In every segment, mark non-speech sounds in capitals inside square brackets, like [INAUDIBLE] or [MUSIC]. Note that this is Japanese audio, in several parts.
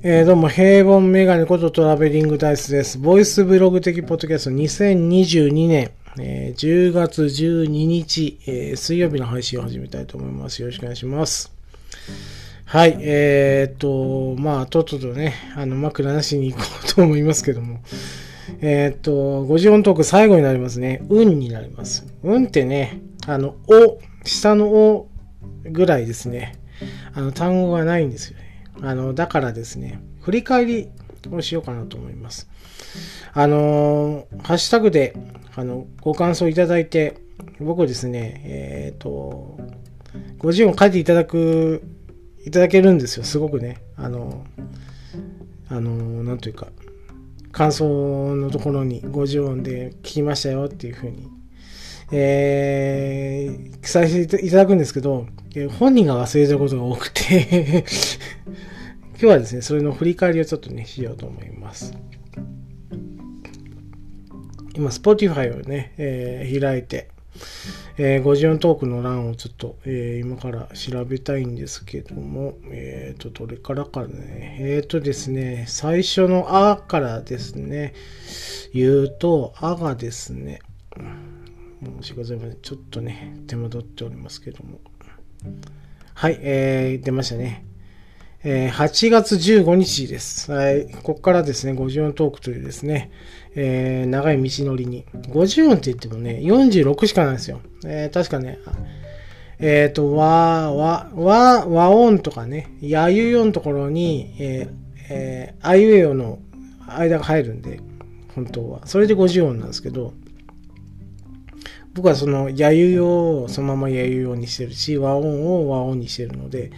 えー、どうも、平凡メガネことトラベリングダイスです。ボイスブログ的ポッドキャスト2022年、えー、10月12日、えー、水曜日の配信を始めたいと思います。よろしくお願いします。はい、えー、っと、まあ、とっととね、あの、枕なしに行こうと思いますけども、えー、っと、50音トーク最後になりますね。運になります。運ってね、あの、お、下のおぐらいですね。あの、単語がないんですよね。あの、だからですね、振り返りをしようかなと思います。あのハッシュタグで、あの、ご感想いただいて、僕ですね、えっ、ー、と、ご自由を書いていただく、いただけるんですよ、すごくね。あの、あの、なんというか、感想のところに50音で聞きましたよっていうふうに、えー、記載していただくんですけど、本人が忘れてることが多くて [LAUGHS] 今日はですね、それの振り返りをちょっとね、しようと思います。今、Spotify をね、えー、開いて、えー、54トークの欄をちょっと、えー、今から調べたいんですけども、えっ、ー、と、どれからかね、えっ、ー、とですね、最初のあからですね、言うと、あがですね、申し訳ございません。ちょっとね、手間取っておりますけども。はい、えー、出ましたね。えー、8月15日です。はい。ここからですね、54トークというですね、えー、長い道のりに。50音って言ってもね、46しかないんですよ。えー、確かね、えっ、ー、と、和、和、和、和音とかね、やゆよのところに、えー、えー、あいうえおの間が入るんで、本当は。それで50音なんですけど、僕はその、やゆよをそのままやゆよにしてるし、和音を和音にしてるので、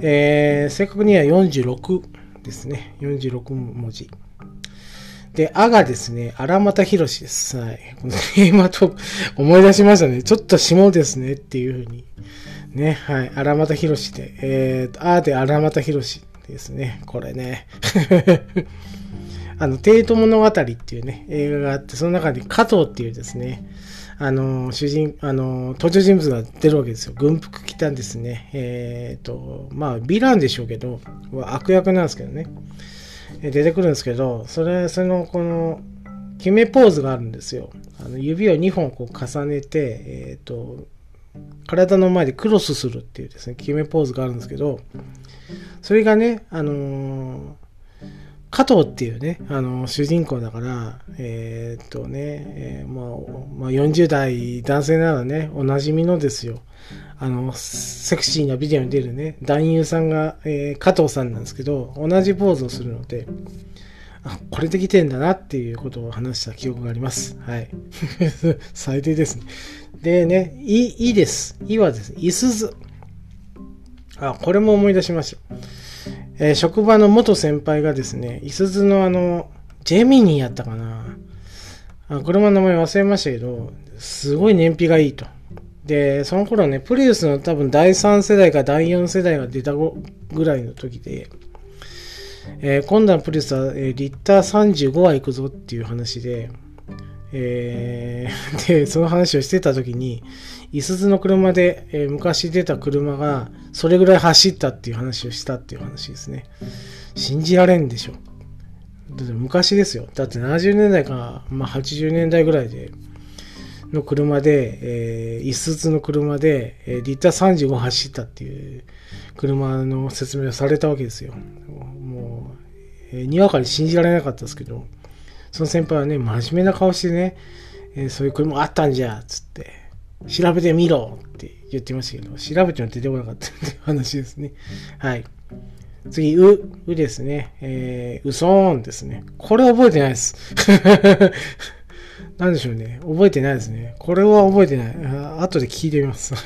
えー、正確には46ですね。46文字。で、あがですね、荒俣博士です。はい。この今と思い出しましたね。ちょっと下ですねっていうふうに。ね、はい。荒俣博士で。えー、あで荒俣博士ですね。これね。[LAUGHS] あの、帝都物語っていうね、映画があって、その中で加藤っていうですね、あの、主人、あの、登場人物が出るわけですよ。軍服着たんですね。えっ、ー、と、まあ、ヴィランでしょうけど、悪役なんですけどね。出てくるんですけど、それ、その、この、決めポーズがあるんですよ。あの指を2本こう重ねて、えっ、ー、と、体の前でクロスするっていうですね、決めポーズがあるんですけど、それがね、あのー加藤っていうね、あの、主人公だから、えー、っとね、えー、まあ、まあ、40代男性ならね、おなじみのですよ。あの、セクシーなビデオに出るね、男優さんが、えー、加藤さんなんですけど、同じポーズをするので、あ、これできてんだなっていうことを話した記憶があります。はい。[LAUGHS] 最低ですね。でね、い、いです。いはです、いすず。あ、これも思い出しました。えー、職場の元先輩がですね、いすずのあの、ジェミニーやったかな。あ車の名前忘れましたけど、すごい燃費がいいと。で、その頃ね、プリウスの多分第3世代か第4世代が出たぐらいの時で、えー、今度のプリウスは、えー、リッター35は行くぞっていう話で、えー、で、その話をしてた時に、いすずの車で、えー、昔出た車がそれぐらい走ったっていう話をしたっていう話ですね。信じられんでしょ。だって昔ですよ。だって70年代か、まあ、80年代ぐらいで、の車で、えー、いすずの車で、えー、リッター35走ったっていう車の説明をされたわけですよ。もう、えー、にわかに信じられなかったですけど、その先輩はね、真面目な顔してね、えー、そういう車あったんじゃ、つって、調べてみろって言ってましたけど、調べても出てこなかったっていう話ですね。はい。次、う、うですね。えー、うそーんですね。これ覚えてないです。[LAUGHS] なんでしょうね。覚えてないですね。これは覚えてない。あ後で聞いてみます。[LAUGHS]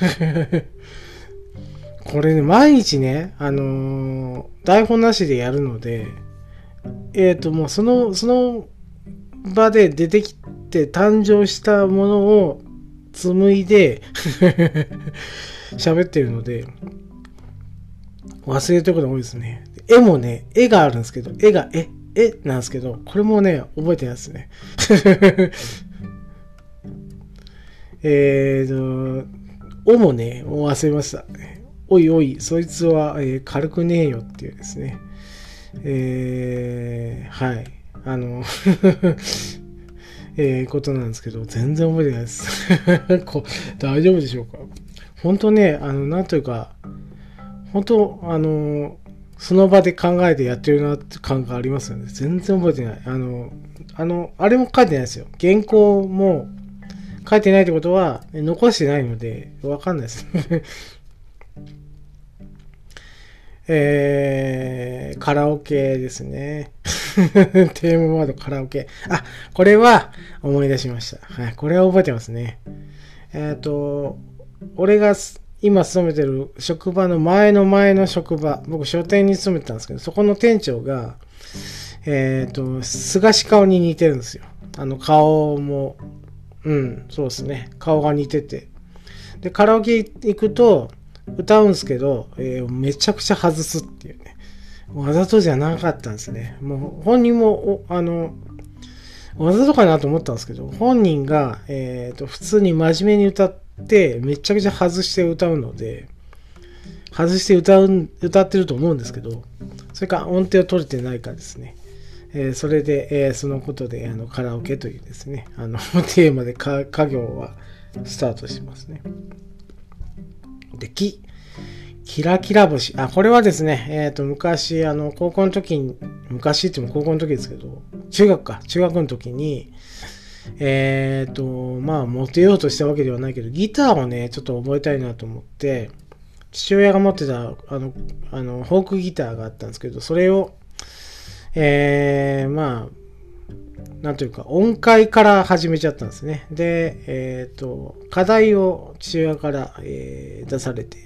これね、毎日ね、あのー、台本なしでやるので、えっ、ー、と、もうその、その場で出てきて誕生したものを紡いで [LAUGHS] 喋ってるので、忘れてることが多いですね。絵もね、絵があるんですけど、絵が、絵、絵なんですけど、これもね、覚えてないですね。[LAUGHS] えーと、おもね、忘れました。おいおい、そいつは、えー、軽くねえよっていうですね。えー、はい。あの [LAUGHS] えー、ことなんですけど、全然覚えてないです [LAUGHS] こ大丈夫でしょうか？本当ね、あの、なんというか、本当、あの、その場で考えてやってるなって感がありますよね。全然覚えてない。あの、あの、あれも書いてないですよ。原稿も書いてないってことは、残してないので、わかんないです。えー、カラオケですね。[LAUGHS] テーマワードカラオケ。あ、これは思い出しました。はい、これは覚えてますね。えっ、ー、と、俺が今勤めてる職場の前の前の職場、僕書店に勤めてたんですけど、そこの店長が、えっ、ー、と、菅氏顔に似てるんですよ。あの顔も、うん、そうですね。顔が似てて。で、カラオケ行くと、歌うんすけど、えー、めちゃくちゃ外すっていうね。わざとじゃなかったんですね。もう本人も、あの、わざとかなと思ったんですけど、本人が、えっ、ー、と、普通に真面目に歌って、めちゃくちゃ外して歌うので、外して歌う、歌ってると思うんですけど、それか音程を取れてないかですね。えー、それで、えー、そのことで、あの、カラオケというですね、あの、[LAUGHS] テーマで家業はスタートしますね。で、き、キラキラ星。あ、これはですね、えっ、ー、と、昔、あの、高校の時に、昔って言っても高校の時ですけど、中学か、中学の時に、えっ、ー、と、まあ、モテようとしたわけではないけど、ギターをね、ちょっと覚えたいなと思って、父親が持ってた、あの、あの、フォークギターがあったんですけど、それを、えー、まあ、なんというか、音階から始めちゃったんですね。で、えっ、ー、と、課題を父親から、えー、出されて、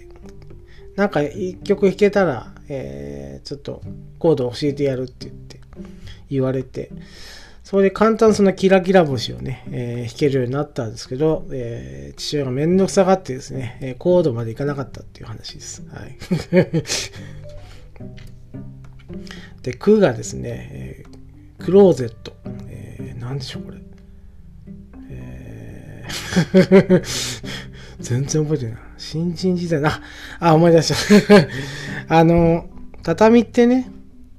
なんか一曲弾けたら、えー、ちょっとコード教えてやるって言って、言われて、それで簡単そのキラキラ星をね、えー、弾けるようになったんですけど、えー、父親がめんどくさがってですね、えコードまでいかなかったっていう話です。はい。[LAUGHS] で、空がですね、えクローゼット。えー、なんでしょう、これ。えー [LAUGHS] 全然覚えてない。新人時代な、あ、思い出した。[LAUGHS] あの、畳ってね、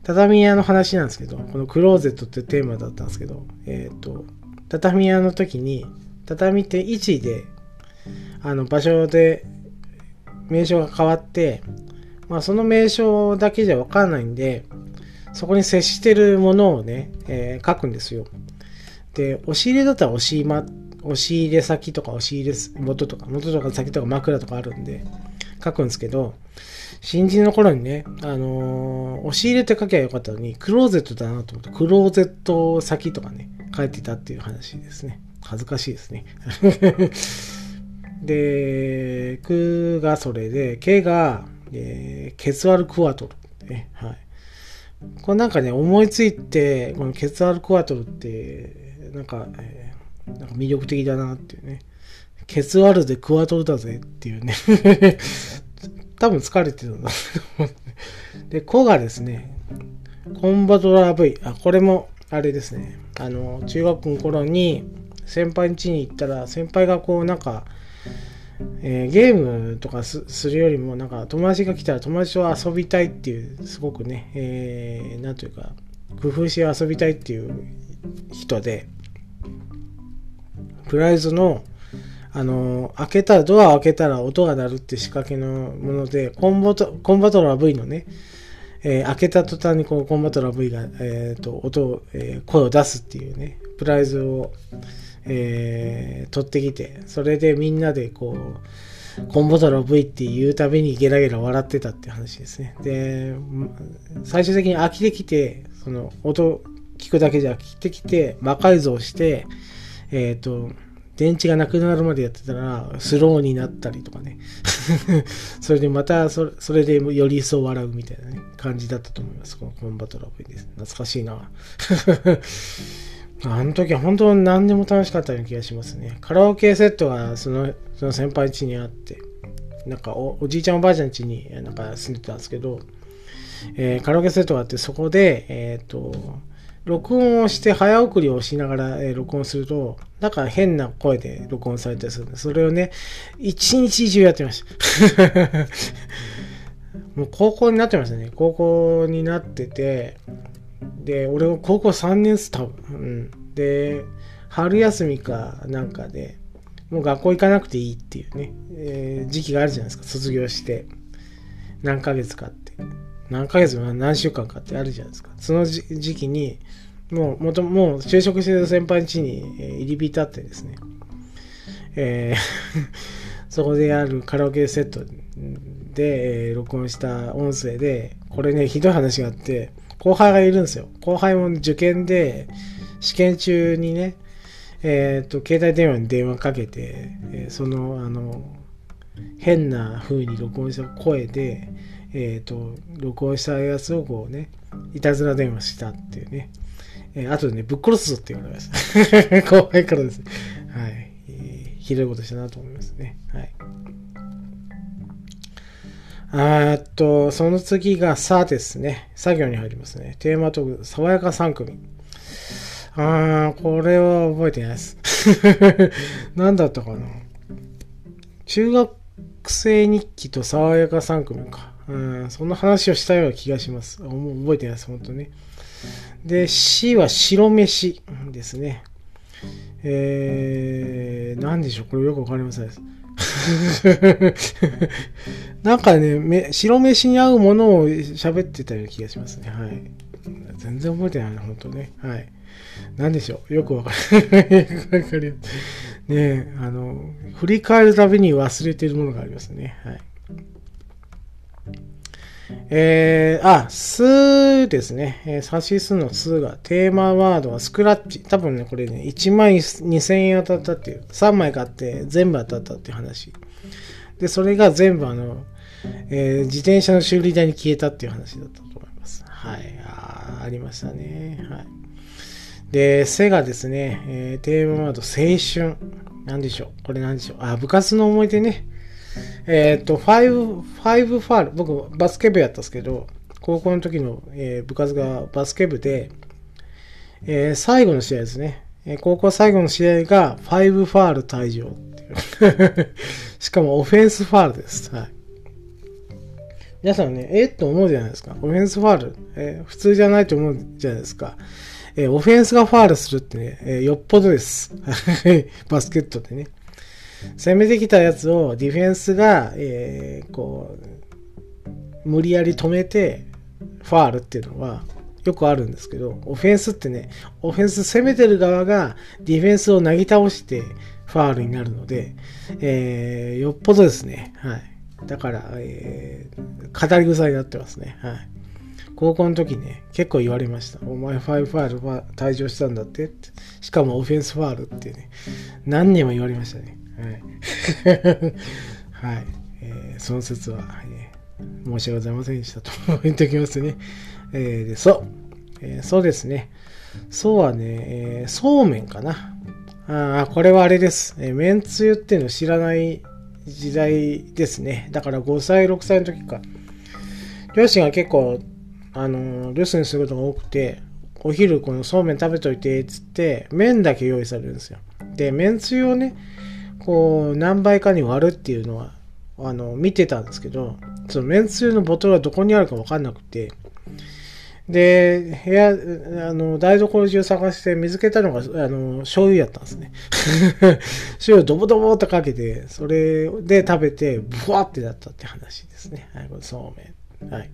畳屋の話なんですけど、このクローゼットってテーマだったんですけど、えっ、ー、と、畳屋の時に、畳って位置で、あの、場所で名称が変わって、まあ、その名称だけじゃわかんないんで、そこに接してるものをね、えー、書くんですよ。で、押し入れだったら押し間押し入れ先とか押し入れ元とか、元とか先とか枕とかあるんで、書くんですけど、新人の頃にね、あのー、押し入れって書きゃよかったのに、クローゼットだなと思って、クローゼット先とかね、書いてたっていう話ですね。恥ずかしいですね。[LAUGHS] で、くがそれで、けが、えー、ケツアルクワトル。ね、はい。これなんかね、思いついて、このケツアルクワトルって、なんか、えーなんか魅力的だなっていうね。ケツワルでクワトルだぜっていうね [LAUGHS] 多分疲れてるんだ [LAUGHS] で、コがですね、コンバトラー V。あ、これも、あれですね。あの、中学の頃に、先輩ん家に行ったら、先輩がこう、なんか、えー、ゲームとかするよりも、なんか、友達が来たら友達と遊びたいっていう、すごくね、えー、というか、工夫して遊びたいっていう人で、プライズの、あの、開けた、ドアを開けたら音が鳴るって仕掛けのもので、コンバトコンバトラー V のね、えー、開けた途端にこうコンバトラー V が、えーと、音を、えー、声を出すっていうね、プライズを、えー、取ってきて、それでみんなでこう、コンバトラー V って言うたびにゲラゲラ笑ってたって話ですね。で、最終的に飽きてきて、その音聞くだけじゃ飽きてきて、魔改造して、えっ、ー、と、電池がなくなるまでやってたら、スローになったりとかね。[LAUGHS] それでまたそれ、それでより一層笑うみたいなね、感じだったと思います。このコンバトラブです。懐かしいな。あの時は本当に何でも楽しかったような気がしますね。カラオケセットがそのその先輩家にあって、なんかおおじいちゃんおばあちゃん家になんか住んでたんですけど、えー、カラオケセットがあってそこで、えっ、ー、と、録音をして早送りをしながら、えー、録音すると、なんか変な声で録音されたりするんで、それをね、一日中やってました。[LAUGHS] もう高校になってましたね。高校になってて、で、俺も高校3年っす、多分。うん。で、春休みかなんかで、もう学校行かなくていいっていうね、えー、時期があるじゃないですか、卒業して。何ヶ月かって。何ヶ月も何週間かってあるじゃないですか。その時期に、もう、もともう就職してる先輩ん家に入り浸ってですね、えー [LAUGHS] そこであるカラオケセットで、録音した音声で、これね、ひどい話があって、後輩がいるんですよ。後輩も受験で、試験中にね、えっ、ー、と、携帯電話に電話かけて、えー、その、あの、変な風に録音した声で、えっ、ー、と、録音したやつをこうね、いたずら電話したっていうね。えー、あとでね、ぶっ殺すぞって言われました。[LAUGHS] 後輩からですね。はい。ひどいことしたなと思いますね。はい。あっと、その次がさですね。作業に入りますね。テーマトーク、爽やか3組。あー、これは覚えてないです。[LAUGHS] 何だったかな。中学生日記と爽やか3組か。うん、そんな話をしたような気がします。もう覚えてないです、本当ね。で、C は白飯ですね。えー、何でしょう？これよくわかりません。[LAUGHS] なんかね、白飯に合うものを喋ってたような気がしますね。はい。全然覚えてないな、本当ね。はい。何でしょうよくわかる。[LAUGHS] わかる。ねあの、振り返るたびに忘れてるものがありますね。はい。えー、あ、すですね。えー、サシスのすが、テーマワードはスクラッチ。多分ね、これね、1万2000円当たったっていう、3枚買って全部当たったっていう話。で、それが全部あの、えー、自転車の修理代に消えたっていう話だったと思います。はい。あありましたね。はい。で、背がですね、えー、テーマワード青春。なんでしょうこれなんでしょうあ、部活の思い出ね。えっ、ー、と、ファイブ、ファール。僕、バスケ部やったんですけど、高校の時の、えー、部活がバスケ部で、えー、最後の試合ですね。え高校最後の試合がファイブファール退場っていう。[LAUGHS] しかもオフェンスファールです。はい。皆さんね、えっと思うじゃないですか。オフェンスファール。え普通じゃないと思うじゃないですか。えオフェンスがファールするってね、えよっぽどです。[LAUGHS] バスケットでね。攻めてきたやつをディフェンスが、えー、こう、無理やり止めて、ファールっていうのは、よくあるんですけど、オフェンスってね、オフェンス攻めてる側がディフェンスをなぎ倒してファールになるので、えー、よっぽどですね。はい。だから、えー、語り草になってますね。はい。高校の時ね、結構言われました。お前ファイブファールは退場したんだって。しかもオフェンスファールってね、何人も言われましたね。はい。はい。えー、その説は、えー、申し訳ございませんでしたと言っておきますね。えー、で、そう。えー、そうですね。そうはね、えー、そうめんかな。ああ、これはあれです。えー、めんつゆっていうの知らない時代ですね。だから5歳、6歳の時か。両親が結構、あのー、留守にすることが多くて、お昼このそうめん食べといて、つって、麺だけ用意されるんですよ。で、めんつゆをね、こう、何倍かに割るっていうのは、あの、見てたんですけど、そのめんつゆのボトルはどこにあるかわかんなくて、で、部屋、あの、台所中探して見つけたのが、あの、醤油やったんですね。[LAUGHS] 醤油ドボドボってかけて、それで食べて、ブワってなったって話ですね。はい、これそうめん。はい。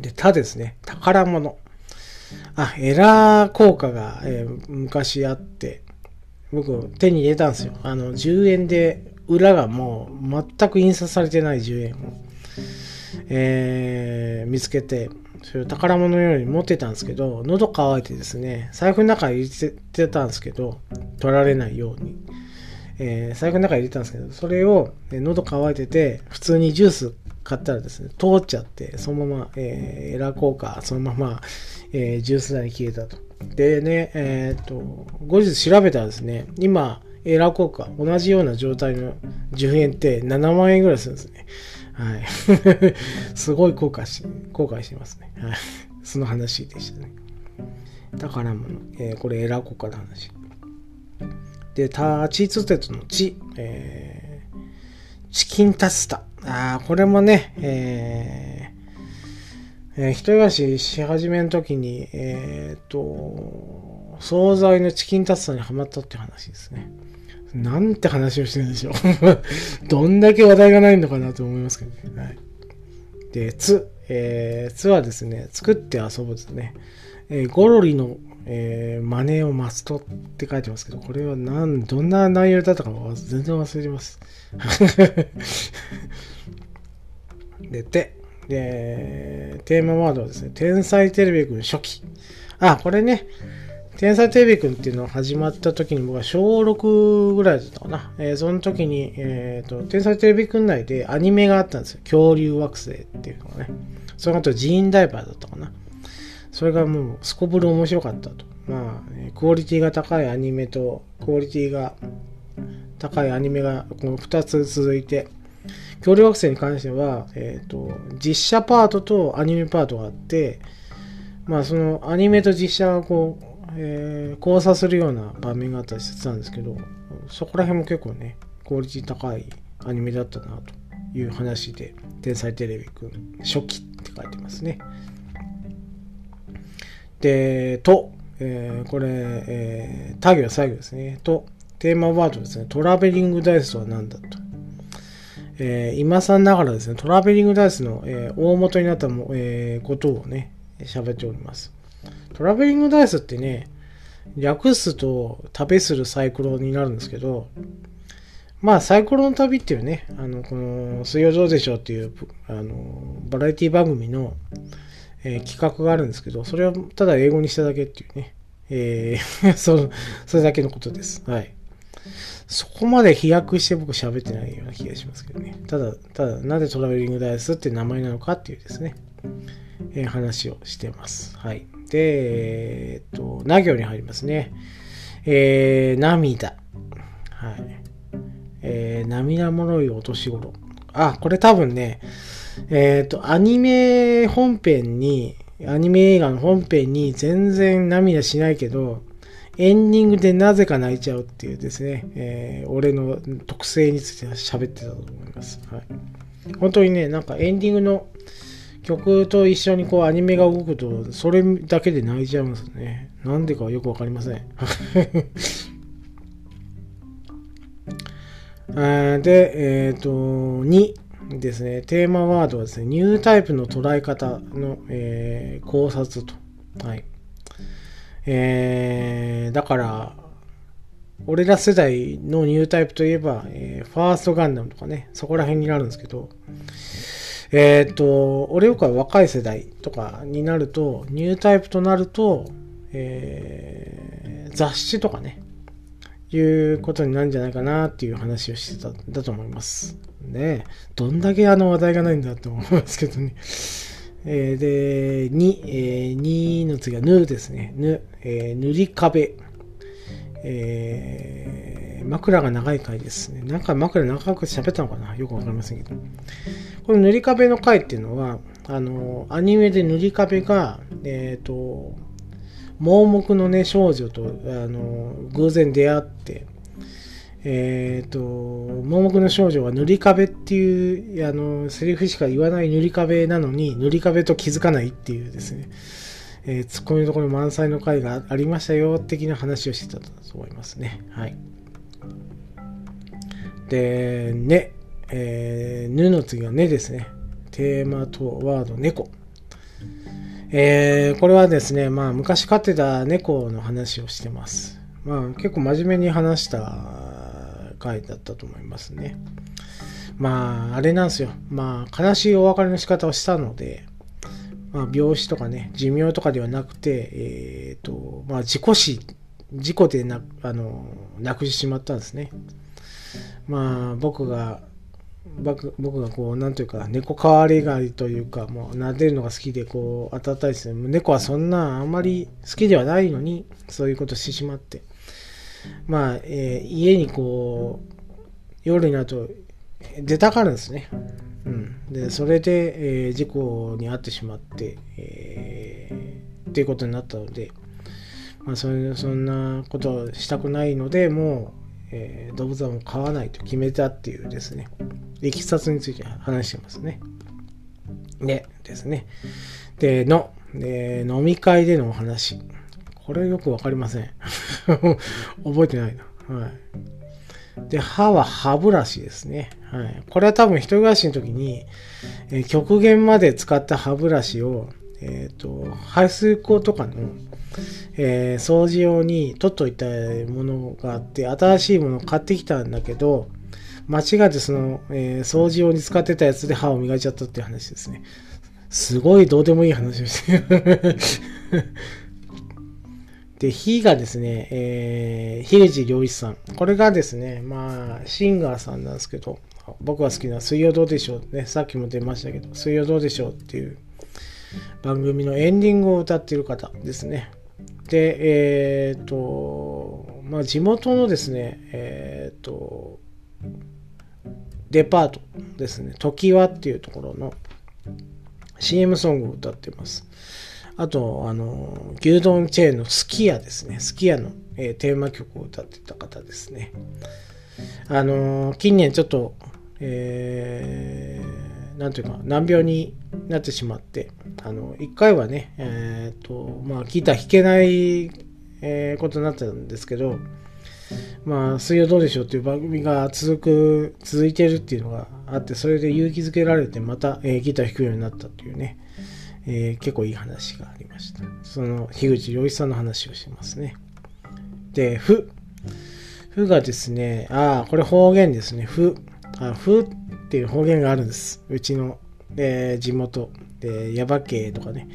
で、他ですね。宝物。あ、エラー効果が、えー、昔あって、僕手に入れたんですよ。あの、10円で、裏がもう全く印刷されてない10円を、えー、見つけて、それを宝物のように持ってたんですけど、喉乾いてですね、財布の中に入れてたんですけど、取られないように。えー、財布の中に入れたんですけど、それを、え喉乾いてて、普通にジュース買ったらですね、通っちゃって、そのまま、えー、エラー効果、そのまま、えー、ジュース代に消えたと。でね、えっ、と、後日調べたらですね、今、エラー効果、同じような状態の10円って7万円ぐらいするんですね。はい。[LAUGHS] すごい後悔し、後悔してますね。はい。その話でしたね。宝物。えー、これエラー効果の話。で、タチーツテツのチ、えー、チキンタスタ。ああこれもね、えー、えー、一人暮らしし始めの時に、えっ、と、惣菜のチキンタツタにハマったって話ですね。なんて話をしてるんでしょう。[LAUGHS] どんだけ話題がないのかなと思いますけどね。はい。で、つ、えー、つはですね、作って遊ぶですね。えー、ゴロリの、えー、マネーをマストって書いてますけど、これはなん、どんな内容だったか全然忘れてます。で、て、で、テーマワードはですね、天才テレビくん初期。あ、これね、天才テレビくんっていうのが始まった時に僕は小6ぐらいだったかな。えー、その時に、えっ、ー、と、天才テレビくん内でアニメがあったんですよ。恐竜惑星っていうのがね。その後、ジーンダイバーだったかな。それがもう、すこぶる面白かったと。まあ、クオリティが高いアニメと、クオリティが高いアニメがこの2つ続いて、恐竜惑星に関しては、えっ、ー、と、実写パートとアニメパートがあって、まあ、そのアニメと実写がこう、えー、交差するような場面があったりしてたんですけど、そこら辺も結構ね、クオリティ高いアニメだったなという話で、天才テレビくん初期って書いてますね。で、と、えー、これ、えー、タ行最後ですね。と、テーマワードですね。トラベリングダイスとは何だと。えー、今さんながらですね、トラベリングダイスの、えー、大元になったも、えー、ことをね、喋っております。トラベリングダイスってね、略すと旅するサイクロになるんですけど、まあ、サイコロの旅っていうね、あの、この、水曜どうでしょうっていう、あの、バラエティ番組の、えー、企画があるんですけど、それをただ英語にしただけっていうね、えー [LAUGHS] そ、それだけのことです。はい。そこまで飛躍して僕喋ってないような気がしますけどね。ただ、ただ、なぜトラベリングダイスって名前なのかっていうですね、えー、話をしてます。はい。で、えっと、な行に入りますね。えー、涙。はい。えー、涙もろいお年頃。あ、これ多分ね、えっ、と、アニメ本編に、アニメ映画の本編に全然涙しないけど、エンディングでなぜか泣いちゃうっていうですね、えー、俺の特性について喋ってたと思います。はい。本当にね、なんかエンディングの曲と一緒にこうアニメが動くと、それだけで泣いちゃうんですね。なんでかよくわかりません。[LAUGHS] で、えっ、ー、と、2ですね。テーマワードはですね、ニュータイプの捉え方の、えー、考察と。はい。えー、だから、俺ら世代のニュータイプといえば、えー、ファーストガンダムとかね、そこら辺になるんですけど、えっ、と、俺よくは若い世代とかになると、ニュータイプとなると、えー、雑誌とかね、いうことになるんじゃないかなっていう話をしてたん、だと思います。ねどんだけあの話題がないんだと思いますけどね。えー、で、2、えー、2の次はぬですね。ぬ、えー、塗り壁。えー、枕が長い回ですね。なんか枕長く喋ったのかな？よくわかりませんけど。この塗り壁の回っていうのは、あの、アニメで塗り壁が、えっ、ー、と、盲目のね、少女と、あの、偶然出会って、えっ、ー、と、盲目の少女は塗り壁っていう、あの、セリフしか言わない塗り壁なのに、塗り壁と気づかないっていうですね、えー、ツッコミのところ満載の回がありましたよ、的な話をしてたと思いますね。はい。で、ね、えー、ぬの次はねですね。テーマとワード猫。えー、これはですね、まあ昔飼ってた猫の話をしてます。まあ結構真面目に話した回だったと思いますね。まああれなんですよ。まあ悲しいお別れの仕方をしたので、まあ、病死とかね、寿命とかではなくて、えっ、ー、と、まあ、事故死、事故でな、あの、亡くしてしまったんですね。まあ、僕が、僕がこう、なんというか、猫かわりがりというか、もう、撫でるのが好きで、こう、当たったりして、猫はそんな、あんまり好きではないのに、そういうことしてしまって。まあ、えー、家にこう、夜になると、出たがるんですね。うん、でそれで、えー、事故に遭ってしまって、えー、っていうことになったので、まあ、そそんなことをしたくないのでもう、えー、動物はもう飼わないと決めたっていうですねいきさつについて話してますね。で、ですね。で、の、で飲み会でのお話。これよくわかりません。[LAUGHS] 覚えてないな。はい。で、歯は歯ブラシですね。はい。これは多分一人暮らしの時に、えー、極限まで使った歯ブラシを、えっ、ー、と、排水口とかの、えー、掃除用に取っといたものがあって、新しいものを買ってきたんだけど、間違ってその、えー、掃除用に使ってたやつで歯を磨いちゃったっていう話ですね。すごいどうでもいい話ですね。で、火がですね、えー、樋口良一さん。これがですね、まあ、シンガーさんなんですけど、僕が好きな水曜どうでしょうね、さっきも出ましたけど、水曜どうでしょうっていう番組のエンディングを歌っている方ですね。で、えっ、ー、と、まあ、地元のですね、えっ、ー、と、デパートですね、時和っていうところの CM ソングを歌ってます。あと、あの、牛丼チェーンのすき家ですね。すき家の、えー、テーマ曲を歌ってた方ですね。あの、近年ちょっと、えー、なんていうか、難病になってしまって、あの、一回はね、えっ、ー、と、まあ、ギター弾けない、えー、ことになったんですけど、まあ、水曜どうでしょうっていう番組が続く、続いてるっていうのがあって、それで勇気づけられて、また、えー、ギター弾くようになったっていうね、えー、結構いい話がありました。その、樋口良一さんの話をしますね。で、ふ。ふがですね、ああ、これ方言ですね。ふ。あ、ふっていう方言があるんです。うちの、えー、地元。で、耶馬渓とかね。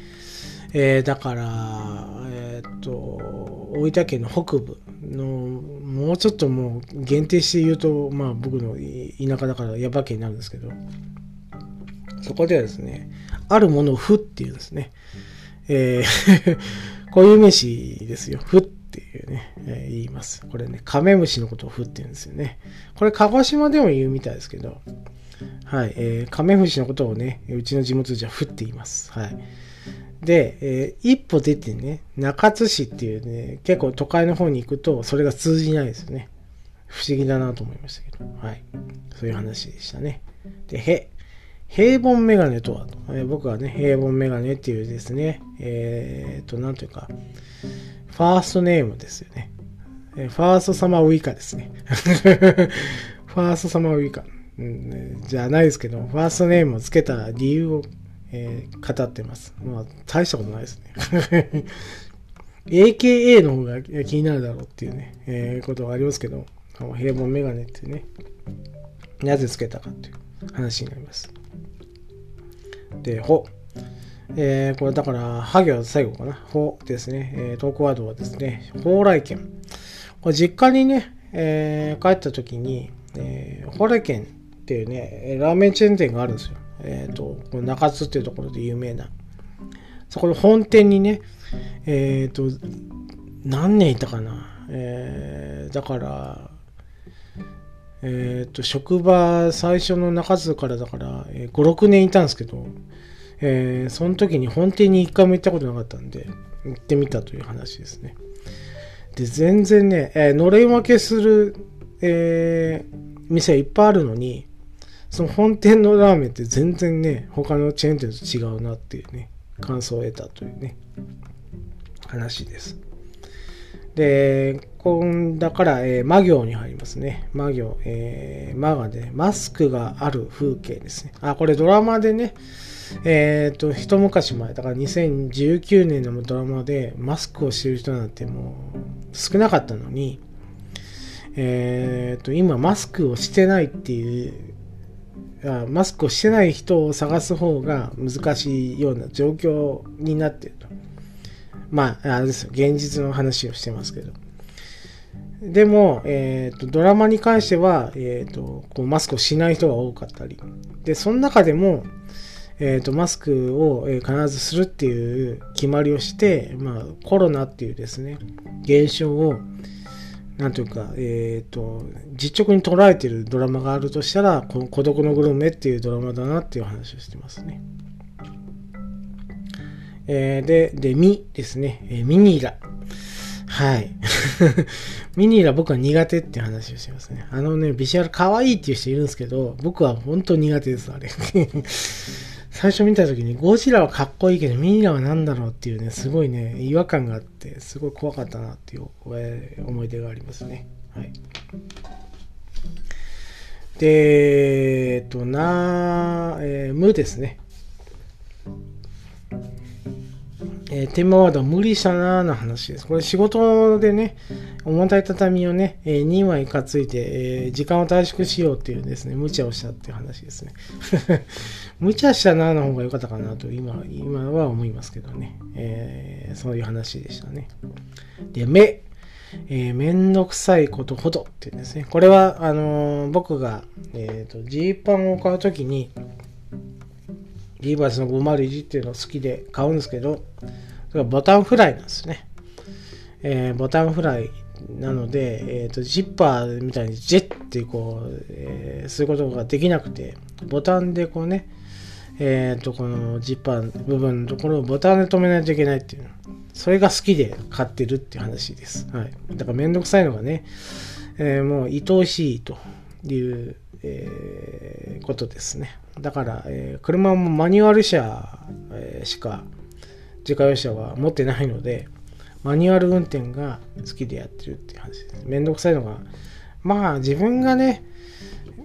えー、だから、えっ、と、大分県の北部の、もうちょっともう限定して言うと、まあ僕の田舎だから耶馬渓になるんですけど、そこではですね、あるものをふっていうんですね。えー [LAUGHS] こういう飯ですよ。ふっていうね、えー、言います。これね、カメムシのことをふって言うんですよね。これ鹿児島でも言うみたいですけど、はい、えー、カメムシのことをね、うちの地元じゃふって言います。はい。で、えー、一歩出てね、中津市っていうね、結構都会の方に行くと、それが通じないですよね。不思議だなと思いましたけど、はい。そういう話でしたね。で、へ、平凡メガネとはと、えー、僕はね、平凡メガネっていうですね、えー、と、なんというか、ファーストネームですよね。えー、ファーストサマーウイカですね。[LAUGHS] ファーストサマーウイカ、うん。じゃないですけど、ファーストネームをつけた理由を、えー、語ってます。まあ、大したことないですね。[LAUGHS] AKA の方が気になるだろうっていうね、えー、ことがありますけど、平凡メガネってね、なぜつけたかっていう話になります。で、ほ。えー、これだから、ハ行最後かな。ほですね。えー、トークワードはですね、蓬莱県。これ実家にね、えー、帰った時に、えー、蓬莱県っていうね、ラーメンチェーン店があるんですよ。えっ、ー、と、中津っていうところで有名な。そこの本店にね、えっ、ー、と、何年いたかな。えー、だから、えっ、ー、と、職場最初の中津からだから、え、5、6年いたんですけど、えー、その時に本店に一回も行ったことなかったんで、行ってみたという話ですね。で、全然ね、えー、のれん分けする、えー、店いっぱいあるのに、その本店のラーメンって全然ね、他のチェーン店と違うなっていうね、感想を得たというね、話です。で、今だから、えー、魔行に入りますね。魔行、えー、魔がね、マスクがある風景ですね。あ、これドラマでね、えっ、ー、と、一昔前、だから2019年のドラマでマスクをしてる人なんてもう少なかったのに、えっ、ー、と、今マスクをしてないっていう、マスクをしてない人を探す方が難しいような状況になっていると。まあ、あれですよ。現実の話をしてますけど。でも、え、ー、と、ドラマに関しては、え、ー、と、こうマスクをしない人が多かったり。で、その中でも、え、ー、と、マスクを、え必ずするっていう決まりをして、まあ、コロナっていうですね、現象を、なんというか、えっ、と、実直に捉えてるドラマがあるとしたら、この孤独のグルメっていうドラマだなっていう話をしてますね。えー、で、で、ミですね。えー、ミニーラ。はい。ミニーラ僕は苦手っていう話をしてますね。あのね、ビジュアル可愛いっていう人いるんですけど、僕は本当苦手です、あれ。[LAUGHS] 最初見た時にゴジラはかっこいいけどミニラは何だろうっていうね、すごいね、違和感があって、すごい怖かったなっていう思い出がありますね。はい。で、えっと、な、えー、無ですね。えー、テーマワードは無理したなーの話です。これ仕事でね、重たい畳をね、えー、2枚担いで、えー、時間を短縮しようっていうですね、無茶をしたっていう話ですね。[LAUGHS] 無茶したなーの方が良かったかなと今、今は思いますけどね。えー、そういう話でしたね。で、目。えー、めんどくさいことほどっていうんですね。これは、あのー、僕が、えっ、ー、と、ジーパンを買うときに、リーバースの501っていうの好きで買うんですけど、それボタンフライなんですね。えー、ボタンフライなので、え、ー、と、ジッパーみたいにジェッってこう、えー、することができなくて、ボタンでこうね、えっ、ー、と、このジッパー部分のところをボタンで止めないといけないっていう。それが好きで買ってるっていう話です。はい。だからめんどくさいのがね、えー、もう愛おしいという、えー、ことですね。だから、えー、車もマニュアル車、えしか自家用車は持ってないので、マニュアル運転が好きでやってるって話です。めんどくさいのが、まあ自分がね、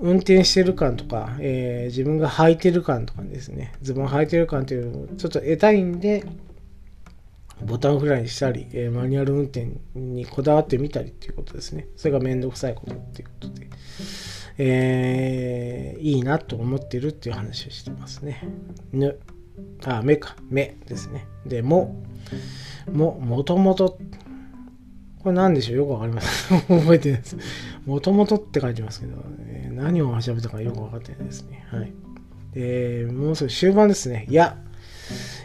運転してる感とか、えー、自分が履いてる感とかですね、ズボン履いてる感っていうのをちょっと得たいんで、ボタンフライにしたり、えー、マニュアル運転にこだわってみたりっていうことですね。それがめんどくさいことっていうことで、えー、いいなと思ってるっていう話をしてますね。ぬ、あ、目か、目ですね。で、も、も、もともと、これ何でしょう？よくわかります。[LAUGHS] 覚えてないです。もともとって書いてますけど、えー、何を調べたかよくわかってないですね。はい。で、もうすぐ終盤ですね。や、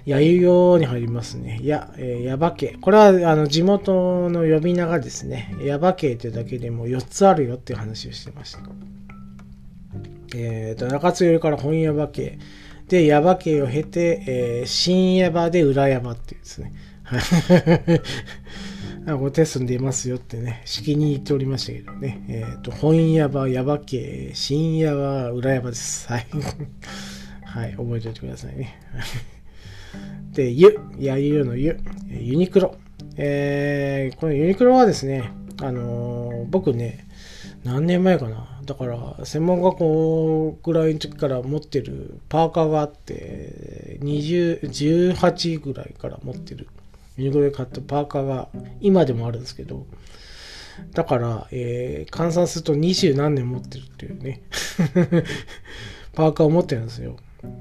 やゆよに入りますね。や、えー、やばけ。これは、あの、地元の呼び名がですね、やばけっていうだけでも4つあるよっていう話をしてました。え、ー、と、中津よりから本屋ばけ。で、ヤバ系を経て、えー、新ヤバで裏ヤバっていうですね。[LAUGHS] これテストに出ますよってね、式に言っておりましたけどね。えっ、ー、と、本屋バ、ヤバ系、新ヤバ、裏ヤバです。はい。[LAUGHS] はい、覚えておいてくださいね。[LAUGHS] で、ゆ、やゆのゆ、ユニクロ。えー、このユニクロはですね、あのー、僕ね、何年前かな？だから、専門学校ぐらいの時から持ってるパーカーがあって、20、18ぐらいから持ってる。ユニクロで買ったパーカーが今でもあるんですけど、だから、えー、換算すると20何年持ってるっていうね [LAUGHS] パーカーを持ってるんですよ。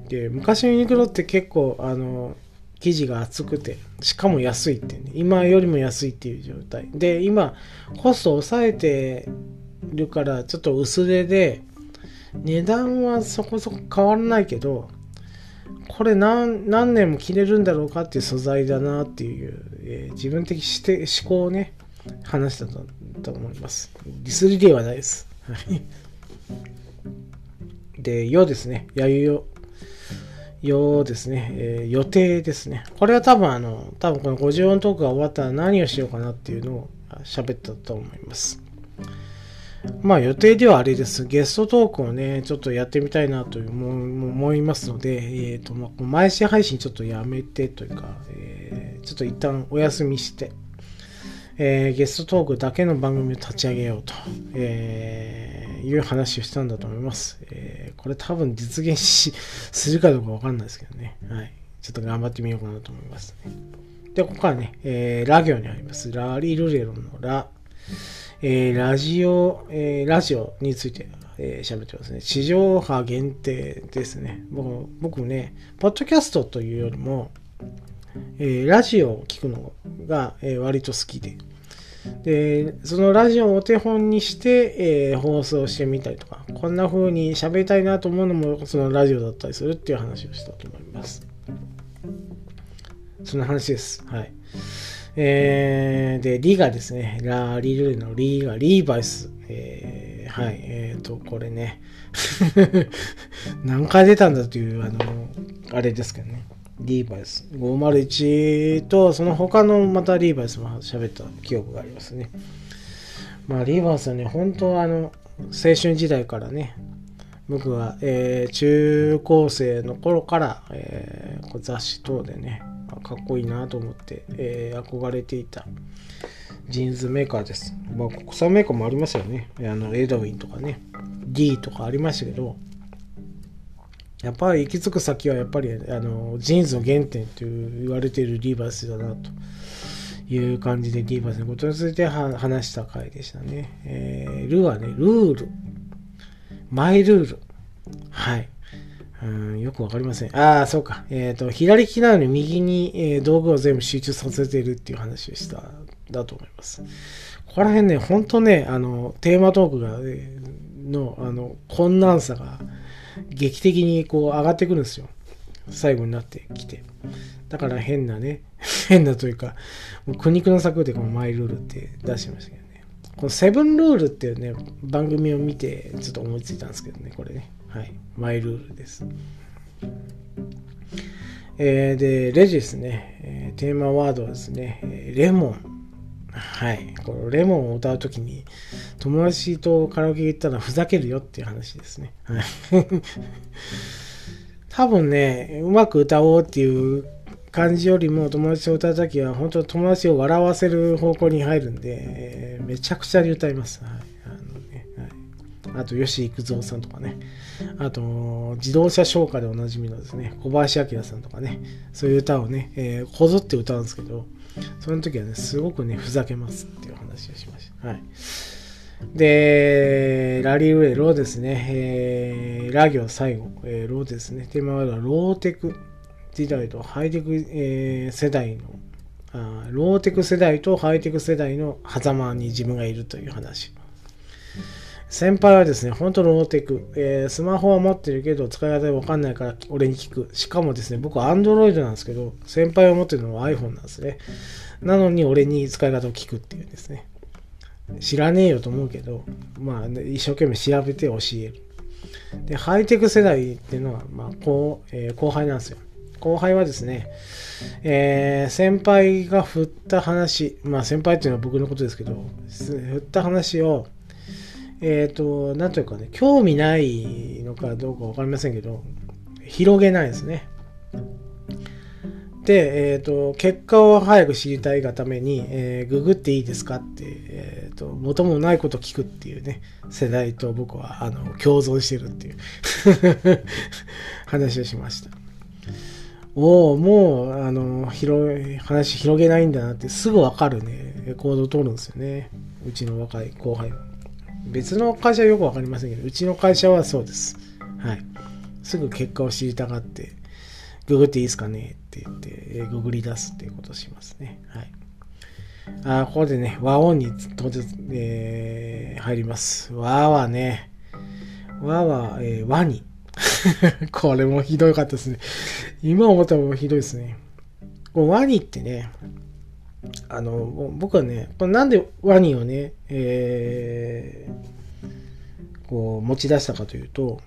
で、昔のユニクロって結構、あの、生地が厚くて、しかも安いってね、今よりも安いっていう状態。で、今、コストを抑えてるからちょっと薄手で値段はそこそこ変わらないけどこれ何何年も着れるんだろうかっていう素材だなっていう、えー、自分的して思考をね話したとと思いますディスリではないですで、よですね。やゆよ。よですね。えー、予定ですね。これは多分あの、多分この50音トークが終わったら何をしようかなっていうのを喋ったと思います。まあ予定ではあれです。ゲストトークをね、ちょっとやってみたいなという思いますので、えっ、ー、と、まあ、毎週配信ちょっとやめてというか、えー、ちょっと一旦お休みして、えー、ゲストトークだけの番組を立ち上げようと、えー、いう話をしたんだと思います。えー、これ多分実現し、するかどうかわかんないですけどね。はい。ちょっと頑張ってみようかなと思いますね。で、ここからね、えー、ラ行にあります。ラリルレロのラ、えー、ラジオ、えー、ラジオについて、えー、喋ってますね。地上波限定ですね。僕僕ね、ポッドキャストというよりも、えー、ラジオを聞くのが、えー、割と好きで。で、そのラジオをお手本にして、えー、放送してみたりとか、こんな風に喋りたいなと思うのも、そのラジオだったりするっていう話をしたと思います。そんな話です。はい。えー、で、リがですね、ラリルのリがリーバイス。えー、はい、えっ、ー、と、これね、[LAUGHS] 何回出たんだという、あの、あれですけどね。リーバイス。501と、その他のまたリーバイスも喋った記憶がありますね。まあ、リーバイスはね、本当はあの、青春時代からね、僕は、えー、中高生の頃から、えー、雑誌等でね、かっこいいなと思って、えー、憧れていたジーンズメーカーです。まあ、国産メーカーもありますよね。あの、エドウィンとかね、D とかありましたけど、やっぱり行き着く先はやっぱりあのジーンズの原点と言われているリーバイスだなという感じでリーバイスのことについて話した回でしたね。えー、ルはね、ルール。マイルール。はい。うん、よくわかりません。ああ、そうか。えっ、ー、と、左利きなのに右に、えー、道具を全部集中させてるっていう話をした、だと思います。ここら辺ね、ほんとね、あの、テーマトークが、ねの、あの、困難さが、劇的にこう上がってくるんですよ。最後になってきて。だから変なね、[LAUGHS] 変なというか、もう苦肉の策でこのマイルールって出してましたけどね。このセブンルールっていうね、番組を見てちょっと思いついたんですけどね、これね。はい。マイルールです。えー、で、レジですね。えー、テーマワードはですね、レモン。はい。このレモンを歌うときに、友達とカラオケ行ったらふざけるよっていう話ですね。はい。[LAUGHS] 多分ね、うまく歌おうっていう感じよりも友達と歌うときは本当友達を笑わせる方向に入るんで、えー、めちゃくちゃに歌います。はい。あ、と、吉幾三さんとかね。あと、自動車消化でおなじみのですね、小林明さんとかね、そういう歌をね、えー、こぞって歌うんですけど、その時はね、すごくね、ふざけますっていう話をしました。はい。で、ラリーウェイ、ローですね。えー、ラ行最後、えー、ローですね。テーマはローテク時代とハイテク、えー、世代のあ、ローテク世代とハイテク世代の狭間に自分がいるという話。先輩はですね、本当ローテク、えー、スマホは持ってるけど使い方わかんないから俺に聞く。しかもですね、僕は Android なんですけど、先輩が持ってるのは iPhone なんですね。なのに俺に使い方を聞くっていうんですね。知らねえよと思うけど、まあ、一生懸命調べて教える。で、ハイテク世代っていうのは、まあ、こう、えー、後輩なんですよ。後輩はですね、えー、先輩が振った話、まあ先輩っていうのは僕のことですけど、振った話を、えっ、ー、と、なんというかね、興味ないのかどうかわかりませんけど、広げないですね。で、えっ、ー、と、結果を早く知りたいがために、えー、ググっていいですかって、えっ、ー、と、元もないこと聞くっていうね、世代と僕は、あの、共存してるっていう [LAUGHS] 話をしました。おお、もう、あの、広い、話広げないんだなってすぐわかるね、行動を取るんですよね。うちの若い後輩は。別の会社はよくわかりませんけど、うちの会社はそうです。はい。すぐ結果を知りたがって、ググっていいですかねって言って、ググり出すっていうことをしますね。はい。あここでね、和音に当然、えー、入ります。和はね、和は、えー、和に。[LAUGHS] これもひどかったですね。今思ったらひどいですね。こうワニってね、あの、僕はね、これなんでワニをね、えー、こう持ち出したかというと、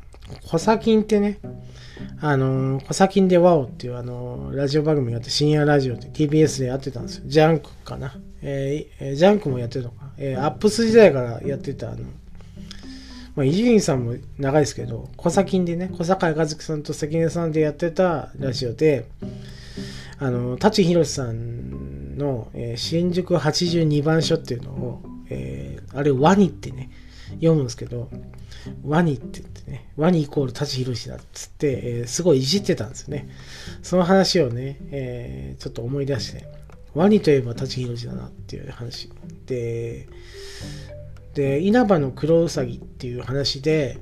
コサキンってね、あの、コサキンでワオっていうあの、ラジオ番組があって、深夜ラジオって TBS でやってたんですよ。ジャンクかな。えー、ジャンクもやってるのか。えー、 UP'S 時代からやってたあの、ま、伊集院さんも長いですけど、コサキンでね、小堺一機さんと関根さんでやってたラジオで、あの、舘ひろしさんの、えー、新宿82番所っていうのを、えー、あれワニってね、読むんですけど、ワニって言ってね、ワニイコール舘ひろしだっつって、えー、すごいいじってたんですよね。その話をね、えー、ちょっと思い出して、ワニといえば舘ひろしだなっていう話。で、で、稲葉の黒うさぎっていう話で、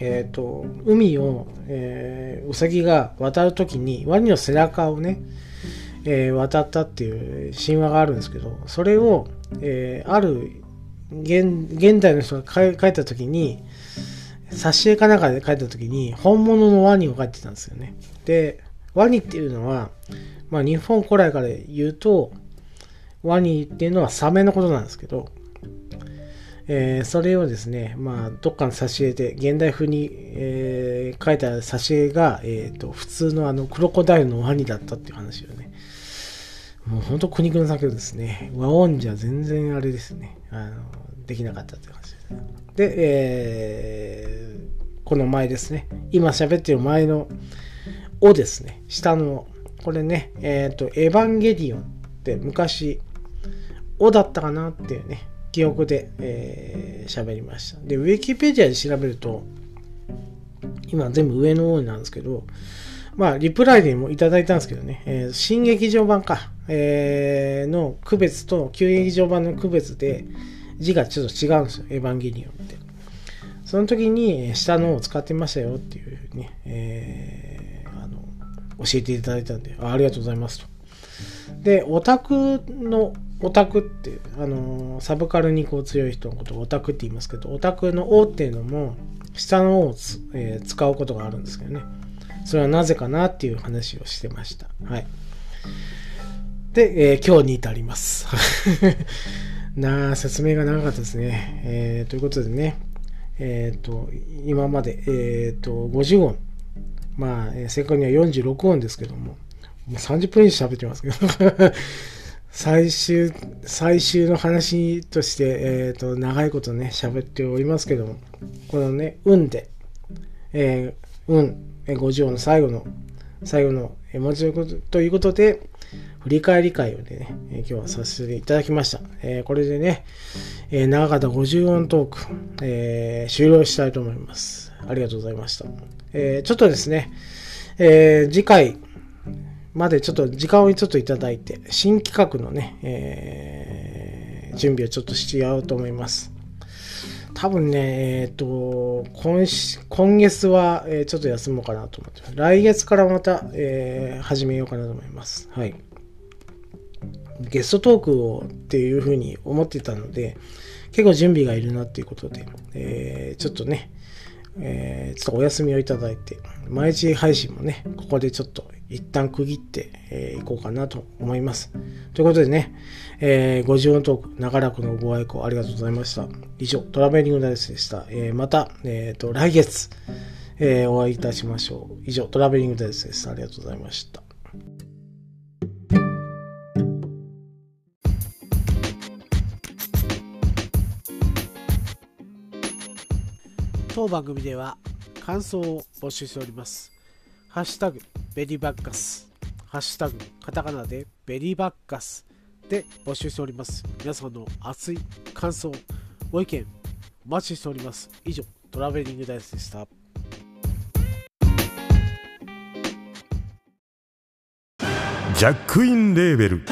え、ー、と、海を、えー、ウサギが渡るときにワニの背中をね、えー、渡ったっていう神話があるんですけど、それを、えー、ある現現代の人が書いたときに、挿絵かなんかで書いたときに、本物のワニを書いてたんですよね。で、ワニっていうのは、まあ日本古来から言うと、ワニっていうのはサメのことなんですけど、えー、それをですね、まあ、どっかの挿絵で、現代風に、えー、書いた挿絵が、え、ー、と、普通のあの、クロコダイルのワニだったっていう話をね、もう本当苦肉の策ですね。和音じゃ全然あれですね、あの、できなかったっていう話です。で、えー、この前ですね、今喋ってる前の、おですね、下の、これね、えっ、ー、と、エヴァンゲリオンって昔、おだったかなっていうね、記憶で、えー、喋りました。で、ウィキペディアで調べると、今全部上の方なんですけど、まあ、リプライでもいただいたんですけどね、えー、新劇場版か、えー、の区別と旧劇場版の区別で字がちょっと違うんですよ、エヴァンゲリオンって。その時に下のを使ってましたよっていうふうにね、えー、あの教えていただいたんであ、ありがとうございますと。で、オタクのオタクって、あの、サブカルにこう強い人のことをオタクって言いますけど、オタクの O っていうのも、下の O をつ、えー、使うことがあるんですけどね。それはなぜかなっていう話をしてました。はい。で、えー、今日に至ります。[LAUGHS] なあ、説明が長かったですね。えー、ということでね、えっ、ー、と、今まで、えっ、ー、と、50音。まあ、えー、正確には46音ですけども、もう30分以上喋ってますけど [LAUGHS] 最終、最終の話として、えっ、と、長いことね、喋っておりますけども、このね、運で、えー、運、50音の最後の、最後の文字ということで、振り返り会をね、今日はさせていただきました。えー、これでね、えー、長かった50音トーク、えー、終了したいと思います。ありがとうございました。えー、ちょっとですね、えー、次回、までちょっと時間をちょっといただいて、新企画のね、えー、準備をちょっとしてやろうと思います。多分ね、えっ、ー、と、今今月は、えー、ちょっと休もうかなと思ってます。来月からまた、えー、始めようかなと思います。はい。ゲストトークをっていうふうに思ってたので、結構準備がいるなっていうことで、えー、ちょっとね、えー、ちょっとお休みをいただいて、毎日配信もね、ここでちょっと一旦区切ってい、えー、こうかなと思います。ということでね、えー、50音トーク、長らくのご愛顧ありがとうございました。以上、トラベリングダイスでした。えー、また、えっ、ー、と、来月、えー、お会いいたしましょう。以上、トラベリングダイスでした。ありがとうございました。当番組では感想を募集しております。ハッシュタグベリーバッカス、ハッシュタグカタカナでベリーバッカスで募集しております。皆さんの熱い感想、ご意見お待ちしております。以上、トラベリングダイスでした。ジャックインレーベル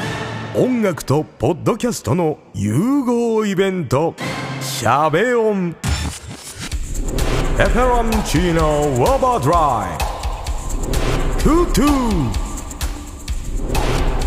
音楽とポッドキャストの融合イベント「シャベオン」「エフェロンチーノウォーバードライ」トゥトゥ